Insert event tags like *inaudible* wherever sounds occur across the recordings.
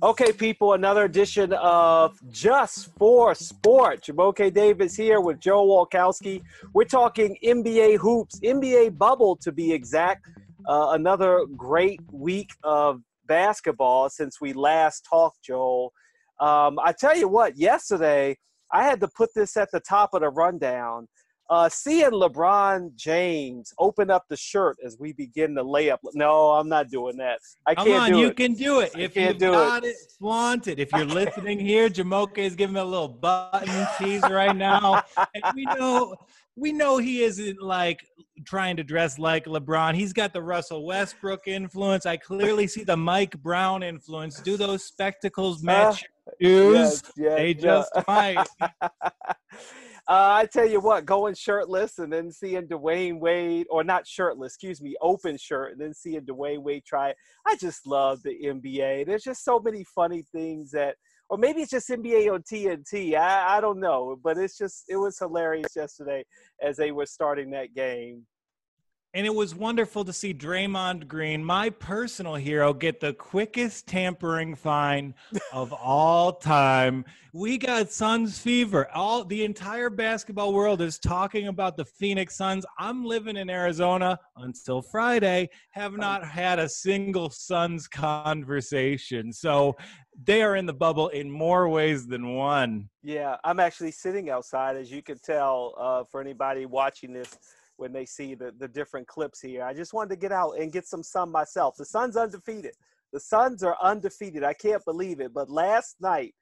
Okay, people, another edition of Just for Sport. Jumoke Davis here with Joe Walkowski. We're talking NBA hoops, NBA bubble to be exact. Uh, another great week of basketball since we last talked, Joel. Um, I tell you what, yesterday I had to put this at the top of the rundown uh, seeing LeBron James open up the shirt as we begin the layup. No, I'm not doing that. I Come can't Come on, do you it. can do it. I If can't you do got it. it, flaunt it. If you're listening here, Jumoke is giving me a little button tease right now. And we know we know he isn't like trying to dress like LeBron. He's got the Russell Westbrook influence. I clearly see the Mike Brown influence. Do those spectacles match your shoes? Yes, yes, they just might. *laughs* Uh, I tell you what, going shirtless and then seeing Dwyane Wade, or not shirtless, excuse me, open shirt, and then seeing Dwyane Wade try it. I just love the NBA. There's just so many funny things that, or maybe it's just NBA on TNT. I, I don't know, but it's just, it was hilarious yesterday as they were starting that game. And it was wonderful to see Draymond Green, my personal hero, get the quickest tampering fine of *laughs* all time. We got Suns fever. All the entire basketball world is talking about the Phoenix Suns. I'm living in Arizona until Friday, have not had a single Suns conversation. So they are in the bubble in more ways than one. Yeah, I'm actually sitting outside, as you can tell, uh, for anybody watching this when they see the, the different clips here. I just wanted to get out and get some sun myself. The Suns undefeated. The Suns are undefeated. I can't believe it. But last night,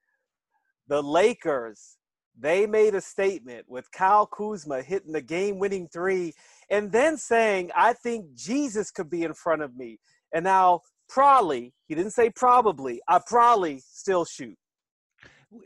the Lakers, they made a statement with Kyle Kuzma hitting the game winning three and then saying, I think Jesus could be in front of me. And now, probably, he didn't say probably, I probably still shoot.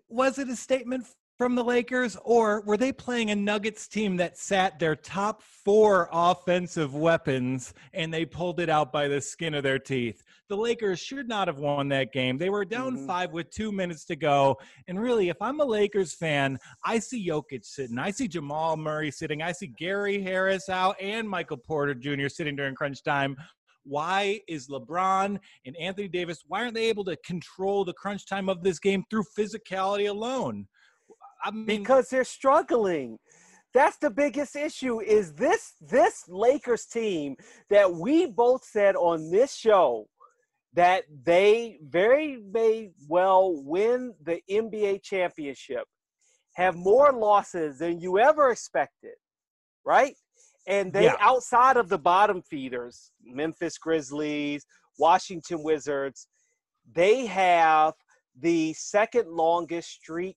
was it a statement from the Lakers, or were they playing a Nuggets team that sat their top four offensive weapons and they pulled it out by the skin of their teeth? The Lakers should not have won that game. They were down Mhm. five with two minutes to go. And really, if I'm a Lakers fan, I see Jokic sitting, I see Jamal Murray sitting, I see Gary Harris out, and Michael Porter Jr. sitting during crunch time. Why is LeBron and Anthony Davis, why aren't they able to control the crunch time of this game through physicality alone? I mean, because they're struggling. That's the biggest issue is this this Lakers team that we both said on this show that they very may well win the NBA championship have more losses than you ever expected, right? And they Yeah. outside of the bottom feeders, Memphis Grizzlies, Washington Wizards, they have the second longest streak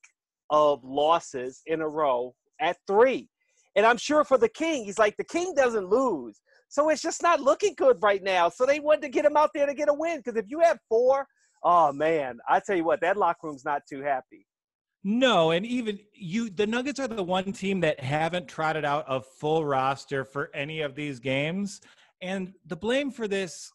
of losses in a row at three. And I'm sure for the King, he's like, the King doesn't lose. So it's just not looking good right now. So they wanted to get him out there to get a win. Because if you have four, oh man, I tell you what, that locker room's not too happy. No, and even you, the Nuggets are the one team that haven't trotted out a full roster for any of these games. And the blame for this,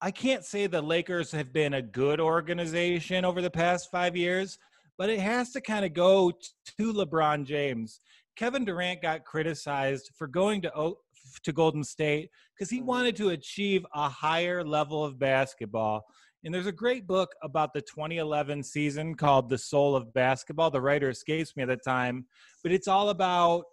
I can't say the Lakers have been a good organization over the past five years, but it has to kind of go to LeBron James. Kevin Durant got criticized for going to O- to Golden State because he Mhm. wanted to achieve a higher level of basketball. And there's a great book about the 2011 season called The Soul of Basketball. The writer escapes me at the time, but it's all about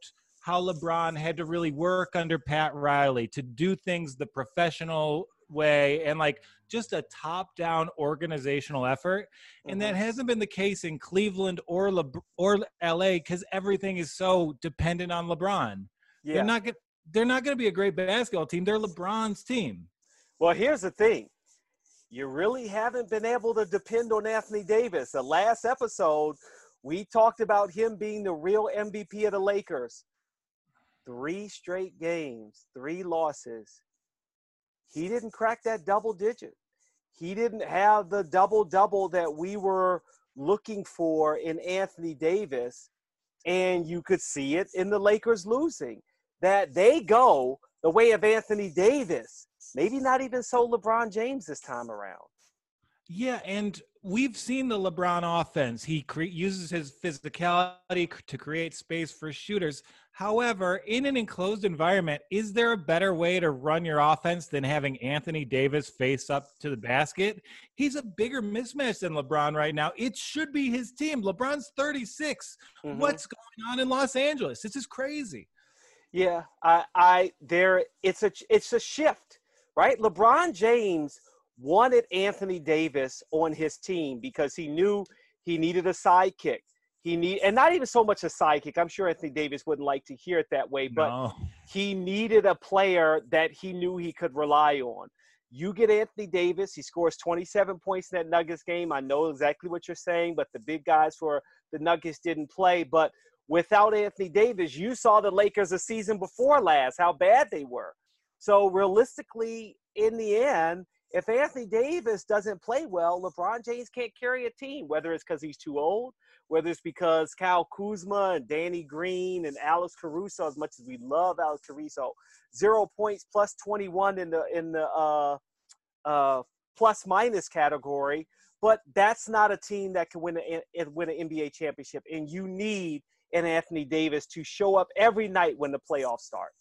how LeBron had to really work under Pat Riley to do things the professional way and like just a top down organizational effort. And that Mhm. hasn't been the case in Cleveland or Le- or LA because everything is so dependent on LeBron. yeah. They're not they're not going to be a great basketball team. They're LeBron's team. Well, here's the thing. You really haven't been able to depend on Anthony Davis. The last episode, we talked about him being the real MVP of the Lakers. Three straight games, three losses. He didn't crack that double digit. He didn't have the double double that we were looking for in Anthony Davis. And you could see it in the Lakers losing. That they go the way of Anthony Davis maybe not even so LeBron James this time around. Yeah, and we've seen the LeBron offense. He cre- uses his physicality to create space for shooters. However, in an enclosed environment, is there a better way to run your offense than having Anthony Davis face up to the basket? He's a bigger mismatch than LeBron right now. It should be his team. LeBron's 36. Mm-hmm. What's going on in Los Angeles? This is crazy. Yeah, I, I, there, it's a, it's a shift, right? LeBron James wanted Anthony Davis on his team because he knew he needed a sidekick. He need and not even so much a sidekick. I'm sure Anthony Davis wouldn't like to hear it that way, but no. he needed a player that he knew he could rely on. You get Anthony Davis, he scores 27 points in that Nuggets game. I know exactly what you're saying, but the big guys for the Nuggets didn't play. But without Anthony Davis, you saw the Lakers a season before last, how bad they were. So realistically, in the end, if Anthony Davis doesn't play well, LeBron James can't carry a team, whether it's because he's too old, whether it's because Kyle Kuzma and Danny Green and Alex Caruso, as much as we love Alex Caruso, zero points plus 21 in the in the uh, uh, plus minus category. But that's not a team that can win a, win an NBA championship, and you need an Anthony Davis to show up every night when the playoffs start.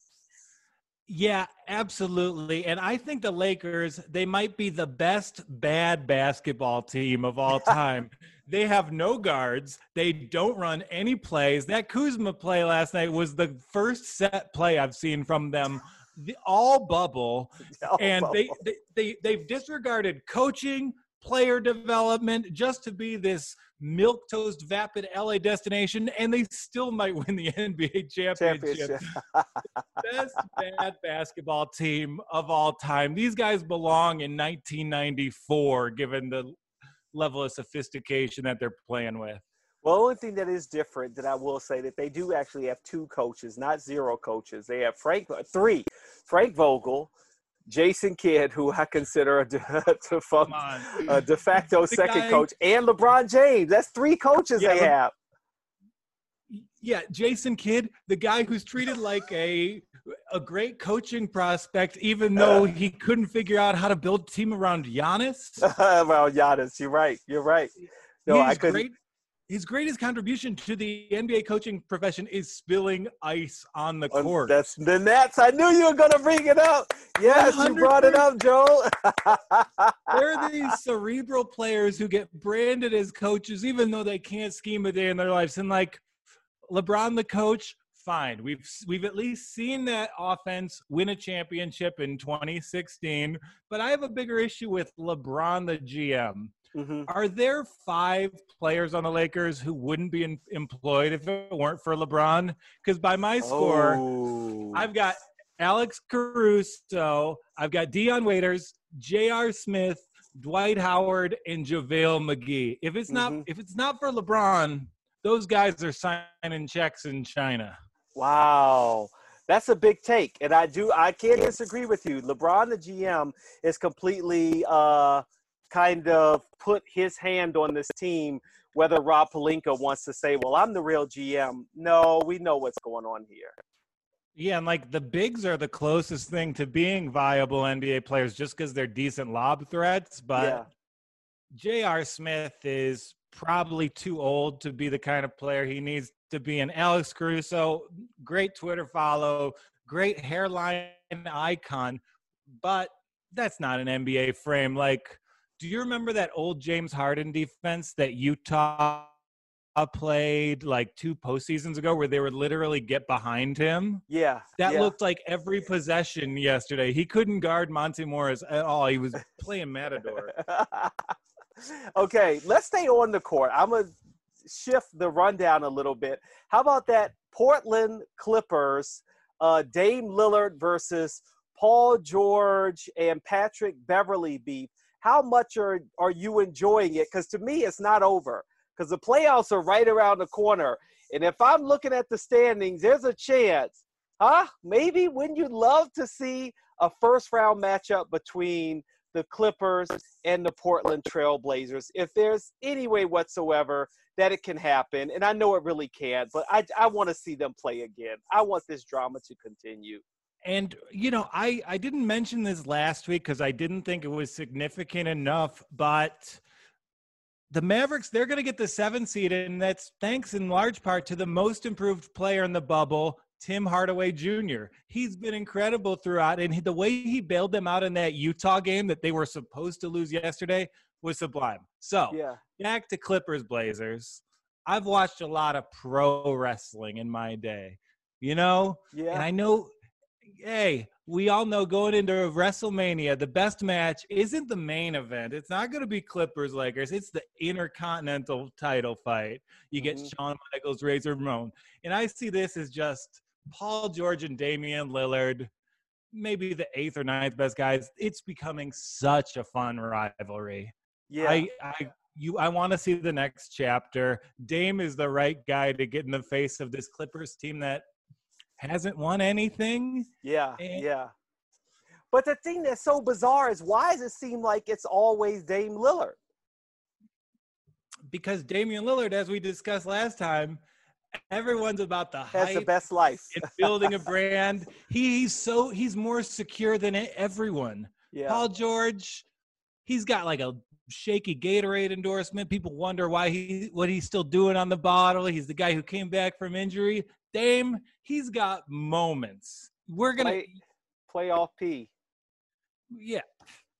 Yeah, absolutely. And I think the Lakers, they might be the best bad basketball team of all *laughs* time. they have no guards. They don't run any plays. That Kuzma play last night was the first set play I've seen from them. The, all bubble. *laughs* All and bubble. They, they, they, they've disregarded coaching, player development just to be this milk toast vapid LA destination, and they still might win the *laughs* NBA championship. championship. *laughs* Best bad basketball team of all time. These guys belong in 1994, given the level of sophistication that they're playing with. Well, the only thing that is different that I will say that they do actually have two coaches, not zero coaches. They have Frank three, Frank Vogel, Jason Kidd, who I consider a, de, *laughs* a de facto the second guy, coach, and LeBron James. That's three coaches yeah, they have. Yeah, Jason Kidd, the guy who's treated like a a great coaching prospect, even though uh. he couldn't figure out how to build a team around Giannis. *laughs* around Giannis, you're right. You're right. No, He's I could. Great his greatest contribution to the NBA coaching profession is spilling ice on the um, court. That's the Nets. I knew you were going to bring it up. Yes, 100%. you brought it up, Joel. there are these cerebral players who get branded as coaches, even though they can't scheme a day in their lives. And like LeBron, the coach, fine. We've we've at least seen that offense win a championship in 2016. But I have a bigger issue with LeBron, the GM. Mm-hmm. Are there five players on the Lakers who wouldn't be in, employed if it weren't for LeBron? Because by my score, oh. I've got Alex Caruso, I've got Dion Waiters, J.R. Smith, Dwight Howard, and JaVale McGee. If it's not mm-hmm. if it's not for LeBron, those guys are signing checks in China. Wow. That's a big take. And I do I can't disagree with you. LeBron the GM is completely uh kind of put his hand on this team, whether Rob Pelinka wants to say, well, I'm the real GM. No, we know what's going on here. Yeah, and like the bigs are the closest thing to being viable NBA players just because they're decent lob threats. But yeah. J.R. Smith is probably too old to be the kind of player he needs to be. And Alex Caruso, great Twitter follow, great hairline icon, but that's not an NBA frame. Like do you remember that old James Harden defense that Utah played like two postseasons ago where they would literally get behind him? Yeah. That yeah. looked like every possession yesterday. He couldn't guard Monte Morris at all. He was playing Matador. *laughs* okay, let's stay on the court. I'm going to shift the rundown a little bit. How about that Portland Clippers, uh, Dame Lillard versus Paul George and Patrick Beverley beef? How much are are you enjoying it? Because to me, it's not over. Because the playoffs are right around the corner, and if I'm looking at the standings, there's a chance, huh? Maybe wouldn't you love to see a first round matchup between the Clippers and the Portland Trailblazers? If there's any way whatsoever that it can happen, and I know it really can't, but I I want to see them play again. I want this drama to continue. And you know, I I didn't mention this last week because I didn't think it was significant enough, but the Mavericks, they're going to get the seven seed, and that's thanks in large part to the most improved player in the bubble, Tim Hardaway Jr. He's been incredible throughout, and the way he bailed them out in that Utah game that they were supposed to lose yesterday was sublime. So, Yeah. back to Clippers Blazers. I've watched a lot of pro wrestling in my day, you know, Yeah. and I know, hey, we all know going into WrestleMania, the best match isn't the main event. It's not going to be Clippers Lakers. It's the Intercontinental title fight. You get Mhm. Shawn Michaels, Razor Ramon, and I see this as just Paul George and Damian Lillard, maybe the eighth or ninth best guys. It's becoming such a fun rivalry. yeah. I, I, you, I want to see the next chapter. Dame is the right guy to get in the face of this Clippers team that hasn't won anything. Yeah, And- yeah. But the thing that's so bizarre is why does it seem like it's always Dame Lillard? because Damian Lillard, as we discussed last time, everyone's about the Has the best life. and building a *laughs* brand. He's so he's more secure than everyone. Yeah. Paul George, he's got like a shaky Gatorade endorsement. People wonder why he what he's still doing on the bottle. He's the guy who came back from injury. Dame, he's got moments. We're gonna Play, playoff P. yeah.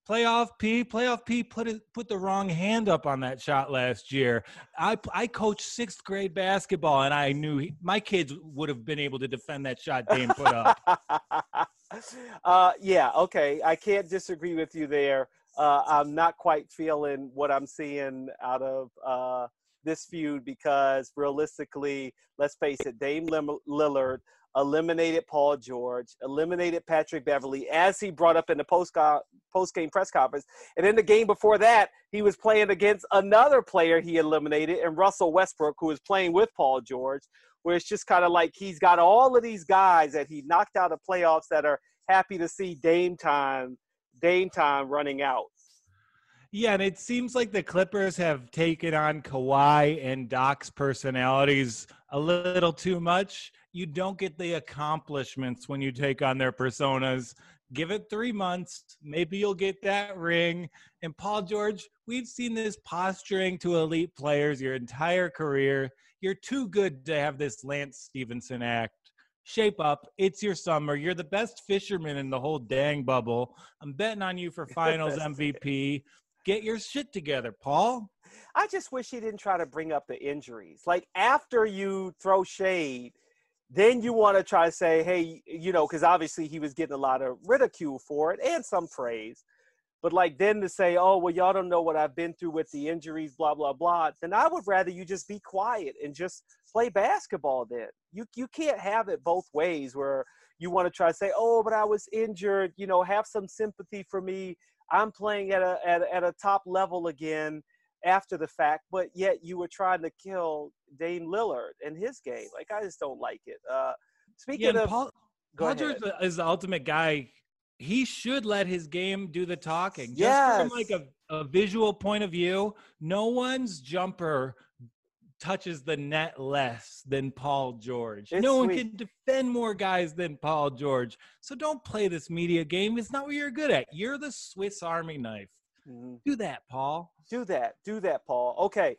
Playoff P, playoff P put it put the wrong hand up on that shot last year. I I coached sixth grade basketball, and I knew he, my kids would have been able to defend that shot Dame put up. *laughs* uh, yeah, okay. I can't disagree with you there. Uh, I'm not quite feeling what I'm seeing out of uh, this feud because realistically, let's face it, Dame Lillard eliminated Paul George, eliminated Patrick Beverley, as he brought up in the post post game press conference. And in the game before that, he was playing against another player he eliminated, and Russell Westbrook, who was playing with Paul George. Where it's just kind of like he's got all of these guys that he knocked out of playoffs that are happy to see Dame time, Dame time running out. Yeah, and it seems like the Clippers have taken on Kawhi and Doc's personalities a little too much. You don't get the accomplishments when you take on their personas. Give it three months. Maybe you'll get that ring. And Paul George, we've seen this posturing to elite players your entire career. You're too good to have this Lance Stephenson act. Shape up. It's your summer. You're the best fisherman in the whole dang bubble. I'm betting on you for *laughs* finals MVP. Get your shit together, Paul. I just wish he didn't try to bring up the injuries. Like after you throw shade, then you want to try to say, hey, you know, because obviously he was getting a lot of ridicule for it and some praise. But like then to say, oh, well, y'all don't know what I've been through with the injuries, blah, blah, blah, then I would rather you just be quiet and just play basketball then. You you can't have it both ways where you want to try to say, oh, but I was injured, you know, have some sympathy for me. I'm playing at a at, a- at a top level again after the fact, but yet you were trying to kill Dame Lillard and his game. Like I just don't like it. Uh, speaking Yeah, of, Paul, Paul. George is the ultimate guy. He should let his game do the talking. Just from like a, a visual point of view, no one's jumper touches the net less than Paul George. It's no one sweet. can defend more guys than Paul George. So don't play this media game. It's not what you're good at. You're the Swiss Army knife. Mhm. Do that, Paul. do that, do that, Paul. Okay,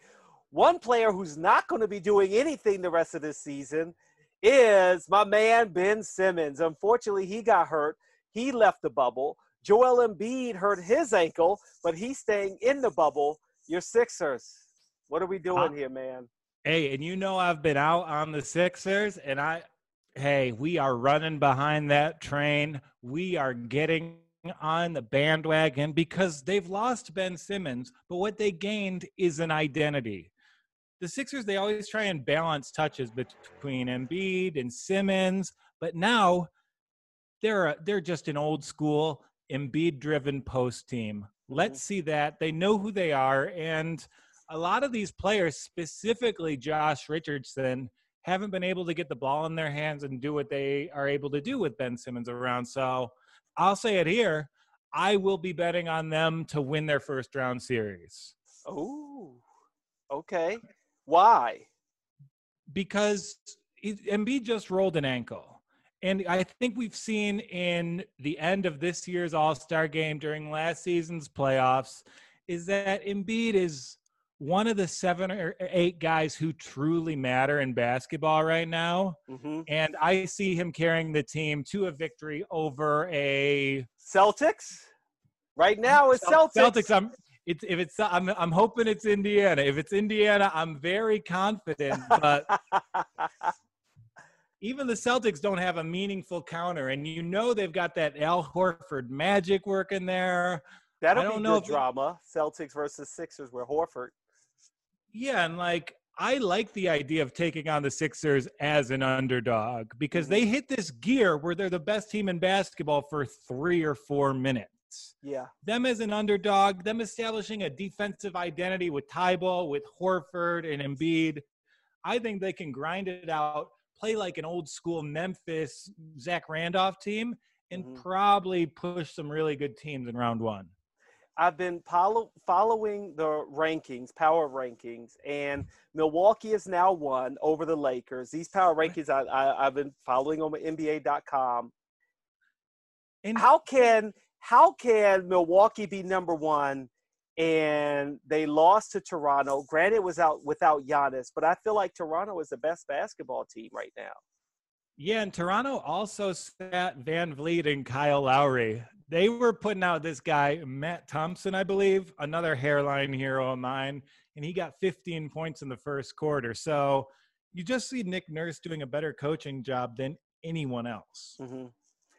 one player who's not going to be doing anything the rest of this season is my man Ben Simmons. Unfortunately, he got hurt. He left the bubble. Joel Embiid hurt his ankle, but he's staying in the bubble. Your Sixers. What are we doing here, man? Hey, and you know I've been out on the Sixers, and I, hey, we are running behind that train. We are getting on the bandwagon because they've lost Ben Simmons, but what they gained is an identity. The Sixers, they always try and balance touches between Embiid and Simmons, but now they're a, they're just an old school Embiid-driven post team. Mm-hmm. Let's see that they know who they are, and a lot of these players, specifically Josh Richardson, haven't been able to get the ball in their hands and do what they are able to do with Ben Simmons around. So I'll say it here. I will be betting on them to win their first round series Oh, okay. Why? because Embiid just rolled an ankle. And I think we've seen in the end of this year's All Star game during last season's playoffs is that Embiid is one of the seven or eight guys who truly matter in basketball right now. hmm And I see him carrying the team to a victory over a Celtics. Right now, it's Celtics. Celtics. I'm it's if it's I'm I'm hoping it's Indiana. If it's Indiana, I'm very confident. But *laughs* even the Celtics don't have a meaningful counter, and you know they've got that Al Horford magic working there. That'll I don't be know good drama. Celtics versus Sixers where Horford. Yeah, and like I like the idea of taking on the Sixers as an underdog because they hit this gear where they're the best team in basketball for three or four minutes. Yeah. Them as an underdog, them establishing a defensive identity with Thybulle, with Horford and Embiid. I think they can grind it out, play like an old school Memphis Zach Randolph team, and Mhm. probably push some really good teams in round one. I've been follow, following the rankings, power rankings, and Milwaukee is now one over the Lakers. These power rankings I, I, I've been following on NBA.com. And How can how can Milwaukee be number one and they lost to Toronto? Granted, it was out without Giannis, but I feel like Toronto is the best basketball team right now. Yeah, and Toronto also sat VanVleet and Kyle Lowry. They were putting out this guy, Matt Thompson, I believe, another hairline hero of mine, and he got 15 points in the first quarter. So you just see Nick Nurse doing a better coaching job than anyone else. Mm-hmm.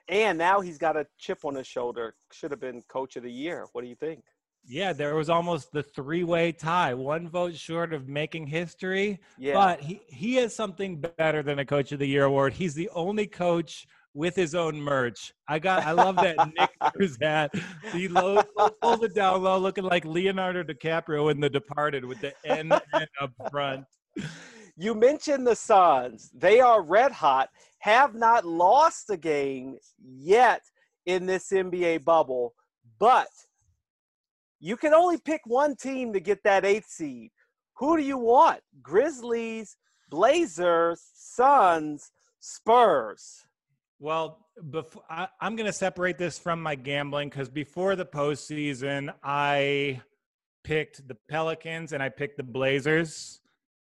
And now he's got a chip on his shoulder. Should have been coach of the year. What do you think? Yeah, there was almost the three way tie, one vote short of making history. Yeah. But he, he has something better than a coach of the year award. He's the only coach with his own merch. I got I love that Nick *laughs* Nurse hat. He low, pulls it down low, looking like Leonardo DiCaprio in The Departed with the N up front. You mentioned the Suns. They are red hot, have not lost a game yet in this NBA bubble, but you can only pick one team to get that eighth seed. Who do you want? Grizzlies, Blazers, Suns, Spurs. Well, before, I, I'm going to separate this from my gambling because before the postseason, I picked the Pelicans and I picked the Blazers.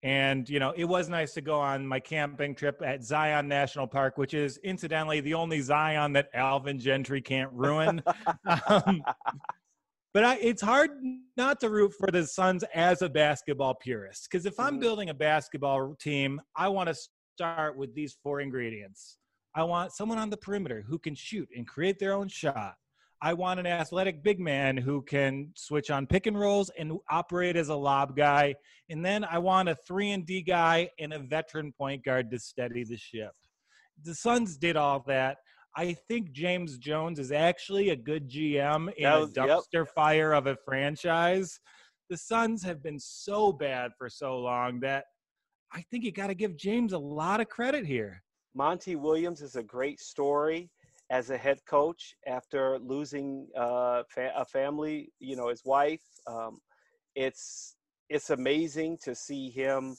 And, you know, it was nice to go on my camping trip at Zion National Park, which is incidentally the only Zion that Alvin Gentry can't ruin. *laughs* um, but I, it's hard not to root for the Suns as a basketball purist. Because if I'm Mhm. building a basketball team, I want to start with these four ingredients. I want someone on the perimeter who can shoot and create their own shot. I want an athletic big man who can switch on pick and rolls and operate as a lob guy. And then I want a three and D guy and a veteran point guard to steady the ship. The Suns did all that. I think James Jones is actually a good GM in That a was- yep. dumpster fire of a franchise. The Suns have been so bad for so long that I think you got to give James a lot of credit here. Monty Williams is a great story as a head coach after losing uh, fa- a family, you know, his wife. Um, it's it's amazing to see him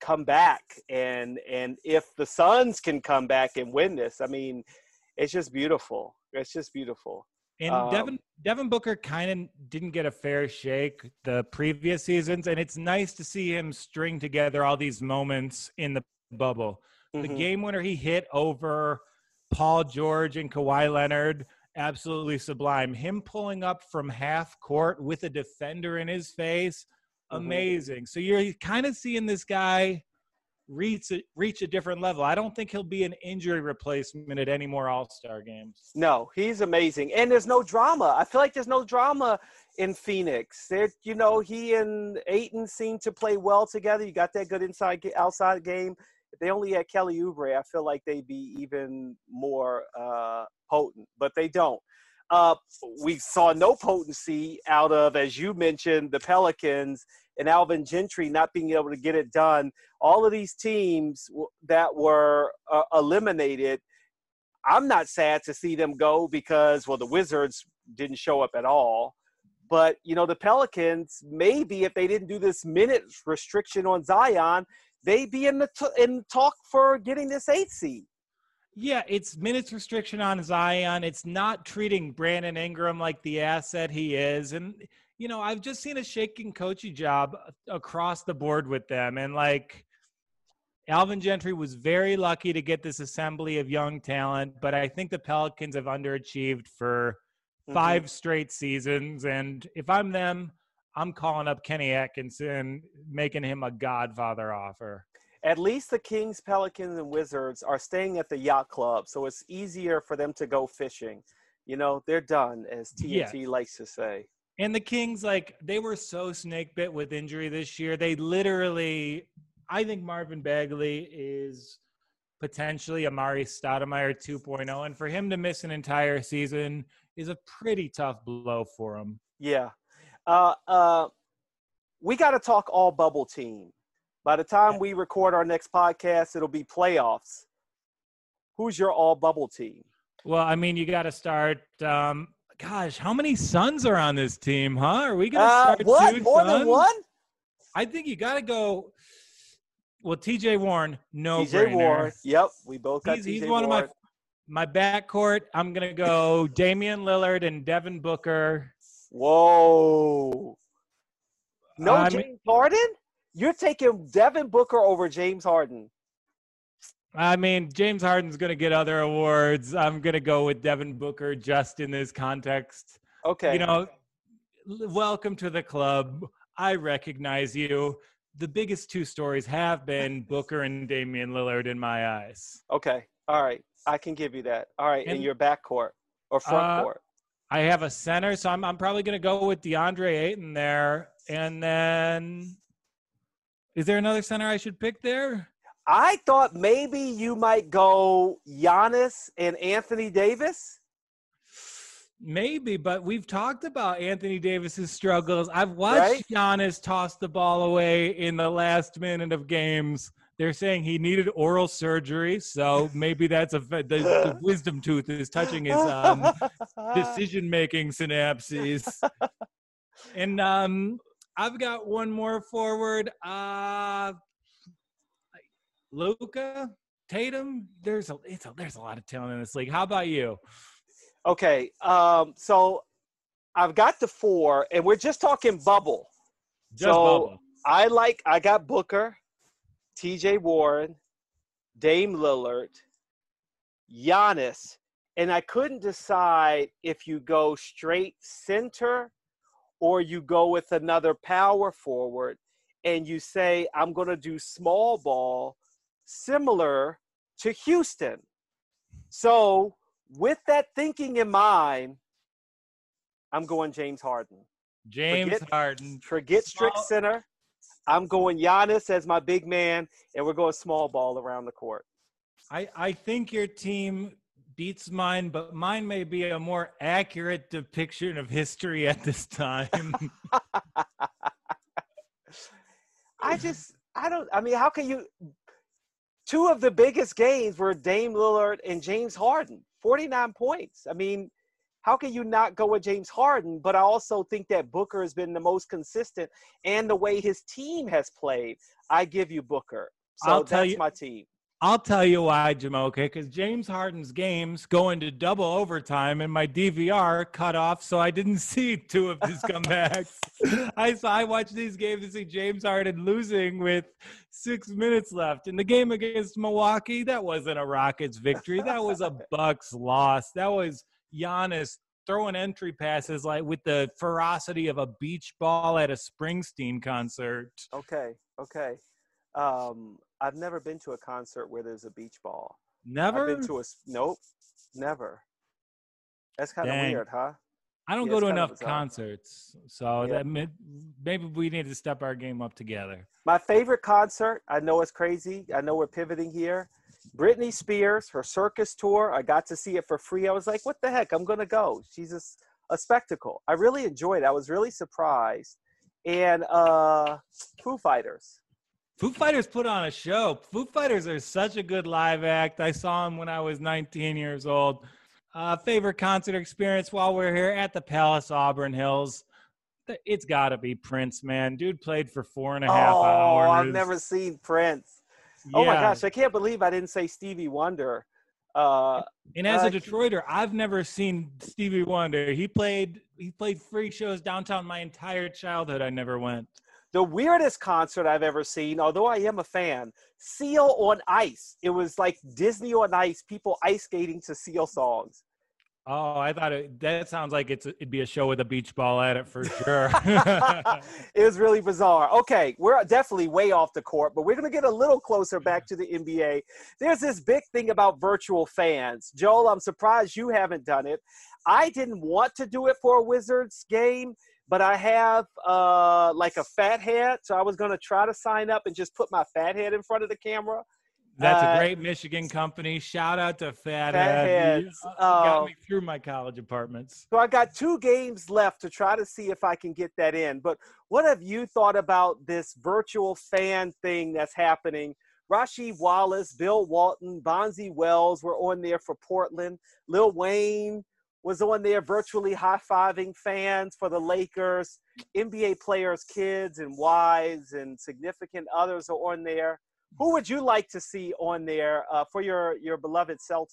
come back and and if the Suns can come back and win this, I mean, it's just beautiful. It's just beautiful. And Um, Devin Devin Booker kind of didn't get a fair shake the previous seasons, and it's nice to see him string together all these moments in the bubble. The Mhm. game winner he hit over Paul George and Kawhi Leonard, absolutely sublime. Him pulling up from half court with a defender in his face, Mhm. amazing. So you're kind of seeing this guy reach a, reach a different level. I don't think he'll be an injury replacement at any more All Star games. No, he's amazing, and there's no drama. I feel like there's no drama in Phoenix. There, you know, he and Ayton seem to play well together. You got that good inside outside game. If they only had Kelly Oubre, I feel like they'd be even more uh, potent, but they don't. Uh, we saw no potency out of, as you mentioned, the Pelicans and Alvin Gentry not being able to get it done. All of these teams that were uh, eliminated I'm not sad to see them go because, well, the Wizards didn't show up at all. But, you know, the Pelicans, maybe if they didn't do this minute restriction on Zion, they'd be in the t- in talk for getting this eighth seed. Yeah, it's minutes restriction on Zion. It's not treating Brandon Ingram like the asset he is. And you know, I've just seen a shaking coachy job across the board with them. And like Alvin Gentry was very lucky to get this assembly of young talent, but I think the Pelicans have underachieved for 5 mm-hmm. straight seasons. And if I'm them, I'm calling up Kenny Atkinson, making him a godfather offer. At least the Kings, Pelicans, and Wizards are staying at the yacht club, so it's easier for them to go fishing. You know, they're done, as TNT yeah. likes to say. And the Kings, like, they were so snake bit with injury this year. They literally, I think Marvin Bagley is potentially Amar'e Stoudemire 2.0. And for him to miss an entire season is a pretty tough blow for him. Yeah. Uh, uh, we got to talk all bubble team. By the time we record our next podcast, it'll be playoffs. Who's your all bubble team? Well, I mean, you got to start. Um, gosh, how many Suns are on this team, huh? Are we gonna uh, start what? two More than one? I think you got to go. Well, T.J. Warren, no. T.J. Warren, yep, we both got. He's, he's one Warren. of my my backcourt. I'm gonna go *laughs* Damian Lillard and Devin Booker. Whoa! No uh, James mean, Harden. You're taking Devin Booker over James Harden. I mean, James Harden's going to get other awards. I'm going to go with Devin Booker just in this context. Okay. You know, welcome to the club. I recognize you. The biggest two stories have been *laughs* Booker and Damian Lillard in my eyes. Okay. All right. I can give you that. All right. And, in your backcourt or front uh, court. I have a center, so I'm, I'm probably going to go with DeAndre Ayton there. And then, is there another center I should pick there? I thought maybe you might go Giannis and Anthony Davis. Maybe, but we've talked about Anthony Davis's struggles. I've watched right? Giannis toss the ball away in the last minute of games. They're saying he needed oral surgery, so maybe that's a the, the *laughs* wisdom tooth is touching his um, decision-making synapses. And um, I've got one more forward. Uh, Luka, Tatum. There's a, a, there's a lot of talent in this league. How about you? Okay, um, so I've got the four, and we're just talking bubble. Just so bubble. I like I got Booker, T.J. Warren, Dame Lillard, Giannis, and I couldn't decide if you go straight center or you go with another power forward and you say I'm going to do small ball similar to Houston. So, with that thinking in mind, I'm going James Harden. James forget, Harden. Forget strict center. I'm going Giannis as my big man, and we're going small ball around the court. I, I think your team beats mine, but mine may be a more accurate depiction of history at this time. *laughs* I just, I don't, I mean, how can you two of the biggest games were Dame Lillard and James Harden, 49 points. I mean, how can you not go with James Harden? But I also think that Booker has been the most consistent and the way his team has played. I give you Booker. So I'll tell that's you, my team. I'll tell you why, Jumoke, because James Harden's games go into double overtime, and my DVR cut off, so I didn't *laughs* see two of his comebacks. *laughs* I saw I watched these games to see James Harden losing with six minutes left. In the game against Milwaukee, that wasn't a Rockets victory. That was a *laughs* Bucks loss. That was Giannis throwing entry passes like with the ferocity of a beach ball at a Springsteen concert. Okay, okay. Um, I've never been to a concert where there's a beach ball. Never. I've been to a nope, never. That's kind of weird, huh? I don't yeah, go to enough concerts, so yeah. that maybe we need to step our game up together. My favorite concert, I know it's crazy. I know we're pivoting here. Britney Spears, her circus tour. I got to see it for free. I was like, "What the heck? I'm gonna go." She's a, a spectacle. I really enjoyed. it. I was really surprised. And uh, Foo Fighters. Foo Fighters put on a show. Foo Fighters are such a good live act. I saw them when I was 19 years old. Uh, favorite concert experience while we're here at the Palace Auburn Hills. It's got to be Prince, man. Dude played for four and a half oh, hours. I've never seen Prince. Yeah. Oh my gosh, I can't believe I didn't say Stevie Wonder. Uh, And as Uh, a Detroiter, I've never seen Stevie Wonder. He played he played free shows downtown my entire childhood. I never went. the weirdest concert I've ever seen, although I am a fan, Seal on Ice. It was like Disney on Ice, people ice skating to Seal songs. Oh, I thought it, that sounds like it's it'd be a show with a beach ball at it for sure. *laughs* it was really bizarre. Okay, we're definitely way off the court, but we're going to get a little closer back to the NBA. There's this big thing about virtual fans. Joel, I'm surprised you haven't done it. I didn't want to do it for a Wizards game, but I have uh, like a fat head, so I was going to try to sign up and just put my fat head in front of the camera. That's Uh, a great Michigan company. Shout out to Fathead. Fatheads. You got Oh. me through my college apartments. So I got two games left to try to see if I can get that in. But what have you thought about this virtual fan thing that's happening? Rasheed Wallace, Bill Walton, Bonzi Wells were on there for Portland. Lil Wayne was on there virtually high fiving fans for the Lakers. NBA players' kids and wives and significant others are on there. Who would you like to see on there uh, for your, your beloved Celtics?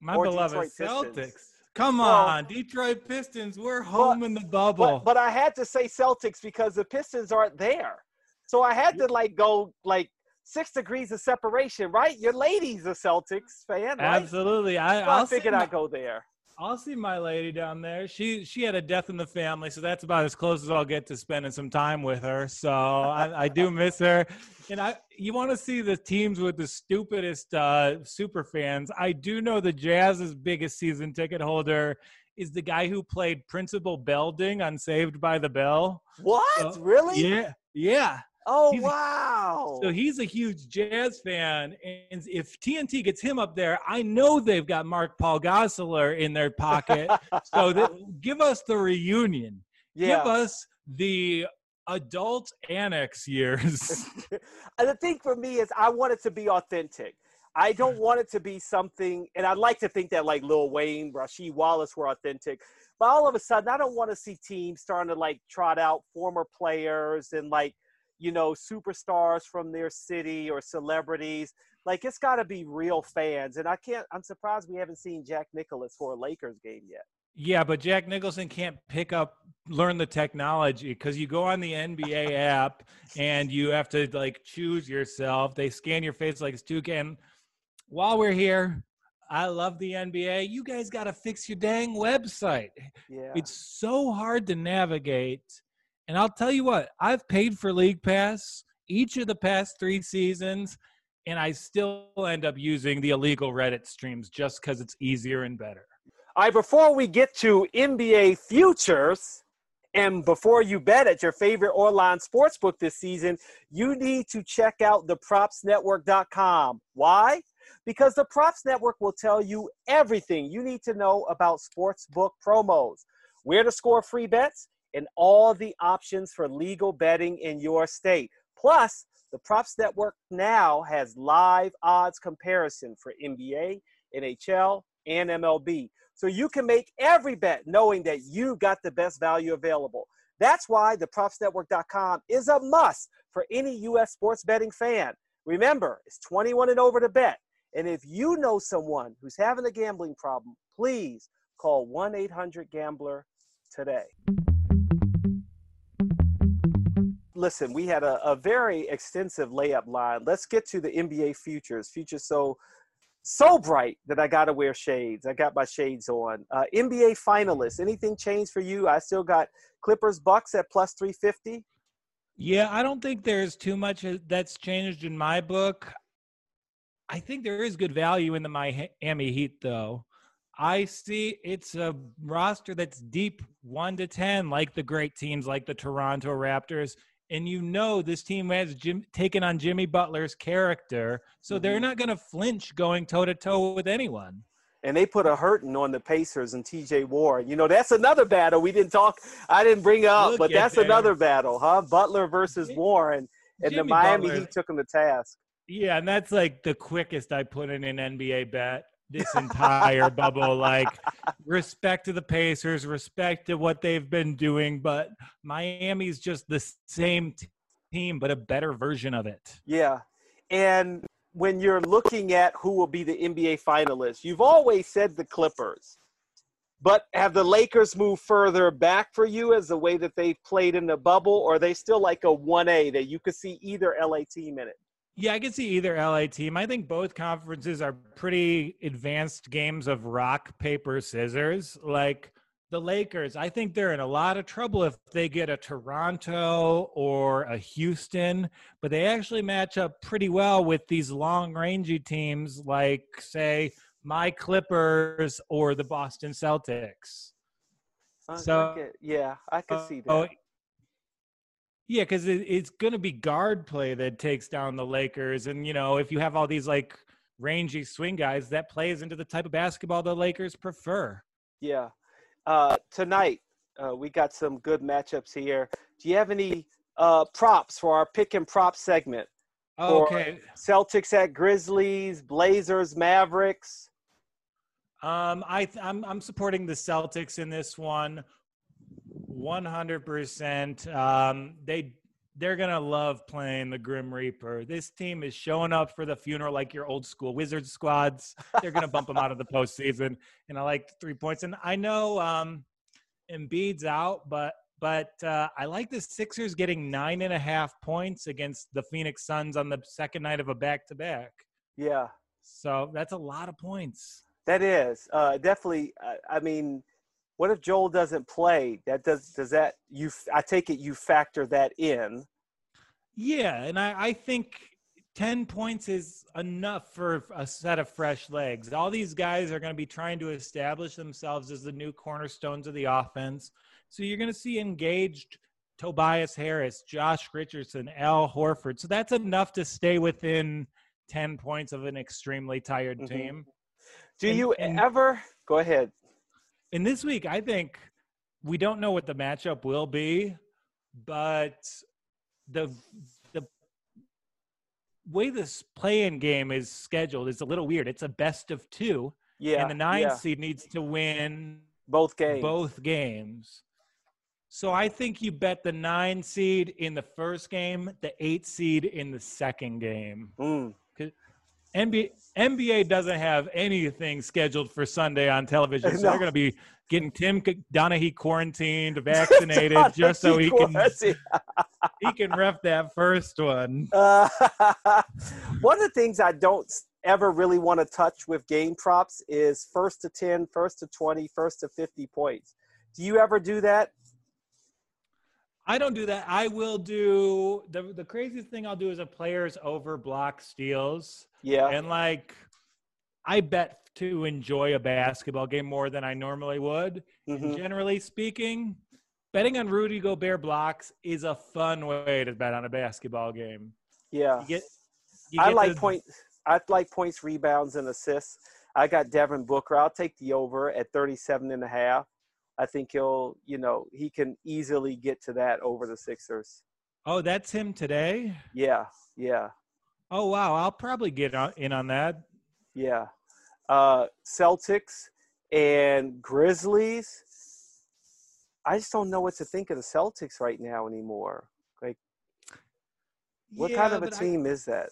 My beloved Detroit Pistons. Celtics. Come Well- on, Detroit Pistons. We're home in the bubble. But, but I had to say Celtics because the Pistons aren't there. So I had to like go like six degrees of separation, right? Your lady's a Celtics fan, right? Absolutely. I, So I figured my, I'd go there. I'll see my lady down there. She she had a death in the family, so that's about as close as I'll get to spending some time with her. So I, I do *laughs* miss her. And I you want to see the teams with the stupidest uh, super fans. I do know the Jazz's biggest season ticket holder is the guy who played Principal Belding on Saved by the Bell. What? So- really? Yeah. Yeah. Oh He's- wow. So he's a huge jazz fan, and if TNT gets him up there, I know they've got Mark Paul Gosselaar in their pocket. so *laughs* that, give us the reunion. yeah. Give us the adult annex years. *laughs* and the thing for me is I want it to be authentic. I don't *laughs* want it to be something, and I'd like to think that like Lil Wayne, Rasheed Wallace were authentic. But all of a sudden, I don't want to see teams starting to like trot out former players and like, you know, superstars from their city or celebrities. Like it's got to be real fans. And I can't, I'm surprised we haven't seen Jack Nicholas for a Lakers game yet. yeah, but Jack Nicholson can't pick up, learn the technology because you go on the NBA *laughs* app and you have to like choose yourself. They scan your face like it's 2K. And while we're here, I love the NBA. You guys got to fix your dang website. Yeah. It's so hard to navigate. And I'll tell you what, I've paid for League Pass each of the past three seasons, and I still end up using the illegal Reddit streams just because it's easier and better. All right, before we get to NBA futures, and before you bet at your favorite online sportsbook this season, you need to check out thepropsnetwork.com. Why? Because the Props Network will tell you everything you need to know about sportsbook promos, where to score free bets, and all the options for legal betting in your state. Plus, the Props Network now has live odds comparison for NBA, NHL, and MLB. So you can make every bet knowing that you got the best value available. That's why the propsnetwork.com is a must for any U.S. sports betting fan. Remember, it's 21 and over to bet. And if you know someone who's having a gambling problem, please call 1 800 Gambler today. Listen, we had a, a very extensive layup line. Let's get to the NBA futures. Futures so so bright that I got to wear shades. I got my shades on. Uh, NBA finalists. Anything changed for you? I still got Clippers Bucks at plus 350. Yeah, I don't think there's too much that's changed in my book. I think there is good value in the Miami Heat, though. I see it's a roster that's deep one to 10, like the great teams like the Toronto Raptors. And you know, this team has Jim, taken on Jimmy Butler's character. So they're Mhm. not going to flinch going toe to toe with anyone. And they put a hurting on the Pacers and TJ Warren. You know, that's another battle we didn't talk, I didn't bring up, Look but that's there. another battle, huh? Butler versus Warren. And the Miami Butler- Heat took him to task. Yeah, and that's like the quickest I put in an NBA bet this entire bubble. Like, respect to the Pacers, respect to what they've been doing, but Miami's just the same t- team, but a better version of it. Yeah. And when you're looking at who will be the NBA finalists, you've always said the Clippers. But have the Lakers moved further back for you as the way that they've played in the bubble, or are they still like a 1A that you could see either LA team in it? Yeah, I can see either LA team. I think both conferences are pretty advanced games of rock, paper, scissors. Like the Lakers, I think they're in a lot of trouble if they get a Toronto or a Houston, but they actually match up pretty well with these long rangey teams like, say, my Clippers or the Boston Celtics. so, yeah, I can see oh, that. Oh, yeah, because it, it's going to be guard play that takes down the Lakers. And, you know, if you have all these like rangy swing guys, that plays into the type of basketball the Lakers prefer. Yeah. Uh, tonight, uh, we got some good matchups here. Do you have any uh, props for our pick and prop segment? Oh, okay. Celtics at Grizzlies, Blazers, Mavericks. Um, I I'm I'm supporting the Celtics in this one, one hundred percent. Um, they they're gonna love playing the Grim Reaper. This team is showing up for the funeral like your old school Wizards squads. They're gonna bump them out of the postseason, and I like three points. And I know um, Embiid's out, but but uh, I like the Sixers getting nine and a half points against the Phoenix Suns on the second night of a back to back. Yeah. So that's a lot of points. That is uh, definitely. Uh, I mean, what if Joel doesn't play? That does does that you? I take it you factor that in. Yeah, and I, I think ten points is enough for a set of fresh legs. All these guys are going to be trying to establish themselves as the new cornerstones of the offense. So you're going to see engaged Tobias Harris, Josh Richardson, Al Horford. So that's enough to stay within 10 points of an extremely tired mm-hmm. team. Do and, you and, ever go ahead? In this week, I think we don't know what the matchup will be, but the the way this play-in game is scheduled is a little weird. It's a best of two. Yeah. And the nine yeah. seed needs to win both games. Both games. So I think you bet the nine seed in the first game, the eight seed in the second game. Mm. NBA NBA doesn't have anything scheduled for Sunday on television, so no. they're going to be getting Tim Donaghy quarantined, *laughs* vaccinated, just so he can *laughs* he can ref that first one. Uh, *laughs* one of the things I don't ever really want to touch with game props is first to 10, first to 20, first to 50 points. Do you ever do that? I don't do that. I will do the the craziest thing I'll do is a player's over block steals. Yeah. And like I bet to enjoy a basketball game more than I normally would. Mm-hmm. Generally speaking, betting on Rudy Gobert blocks is a fun way to bet on a basketball game. Yeah. You get, you I like points I like points, rebounds, and assists. I got Devin Booker. I'll take the over at 37 and a half. I think he'll, you know, he can easily get to that over the Sixers. Oh, that's him today? Yeah, yeah. Oh, wow. I'll probably get in on that. Yeah. Uh, Celtics and Grizzlies. I just don't know what to think of the Celtics right now anymore. Like, what yeah, kind of a team I, is that?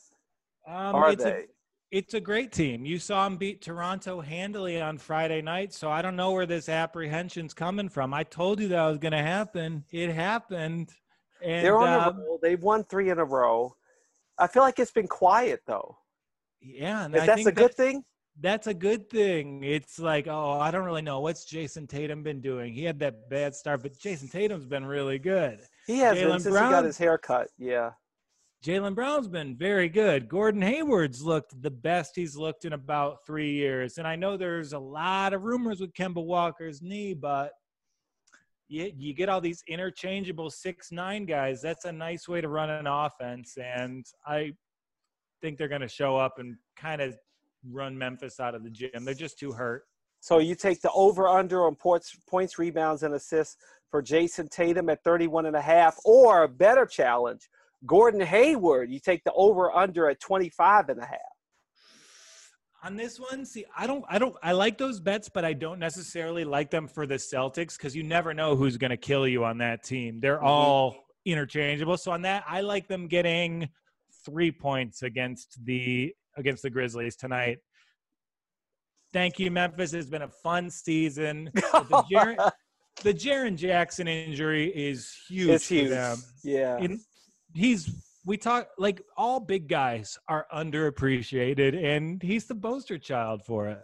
Um, Are they? It's a great team. You saw them beat Toronto handily on Friday night, so I don't know where this apprehension's coming from. I told you that was going to happen. It happened. And, They're on um, a roll. They've won three in a row. I feel like it's been quiet though. Yeah, and that's a good thing. That's a good thing. It's like, oh, I don't really know what's Jayson Tatum been doing. He had that bad start, but Jayson Tatum's been really good. He has Jaylen been since Brown, he got his haircut. Yeah. Jaylen Brown's been very good. Gordon Hayward's looked the best he's looked in about three years. And I know there's a lot of rumors with Kemba Walker's knee, but you, you get all these interchangeable six nine guys. That's a nice way to run an offense. And I think they're going to show up and kind of run Memphis out of the gym. They're just too hurt. So you take the over under on points, points, rebounds, and assists for Jayson Tatum at 31 and a half, or a better challenge – Gordon Hayward, you take the over under at 25 and a half. On this one, see, I don't, I don't, I like those bets, but I don't necessarily like them for the Celtics because you never know who's going to kill you on that team. They're mm-hmm. all interchangeable. So on that, I like them getting three points against the against the Grizzlies tonight. Thank you, Memphis. It's been a fun season. *laughs* the, Jaren, the Jaren Jackson injury is huge it's huge. for them. Yeah. In, he's we talk like all big guys are underappreciated, and he's the poster child for it.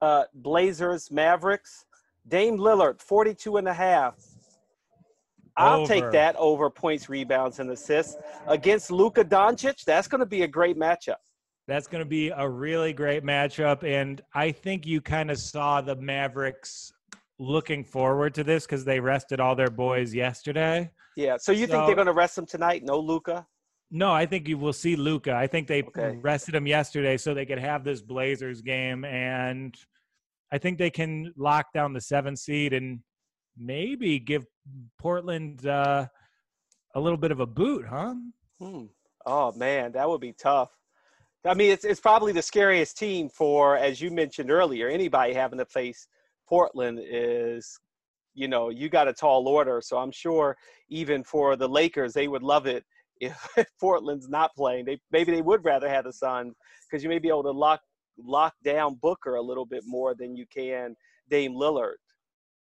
Uh, Blazers, Mavericks. Dame Lillard, 42 and a half. I'll Over. take that over points, rebounds, and assists against Luka Doncic. That's going to be a great matchup. That's going to be a really great matchup. And I think you kind of saw the Mavericks looking forward to this because they rested all their boys yesterday. Yeah. So you think they're going to rest them tonight? No Luka. No, I think you will see Luka. I think they Okay. rested him yesterday so they could have this Blazers game. And I think they can lock down the seven seed and maybe give Portland uh, a little bit of a boot, huh? Hmm. Oh man, that would be tough. I mean, it's it's probably the scariest team for, as you mentioned earlier, anybody having to face Portland is, you know, you got a tall order. So I'm sure even for the Lakers, they would love it if *laughs* Portland's not playing. They maybe they would rather have the Suns because you may be able to lock lock down Booker a little bit more than you can Dame Lillard.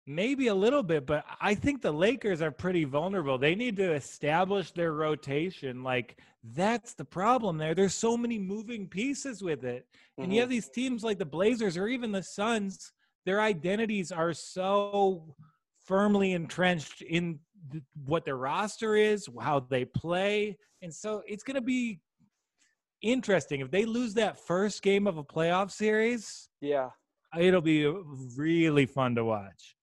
Maybe a little bit, but I think the Lakers are pretty vulnerable. They need to establish their rotation. Like, that's the problem there. There's so many moving pieces with it. And you Mhm. have these teams like the Blazers or even the Suns, their identities are so firmly entrenched in th- what their roster is, how they play. And so it's going to be interesting. If they lose that first game of a playoff series, yeah. it'll be really fun to watch.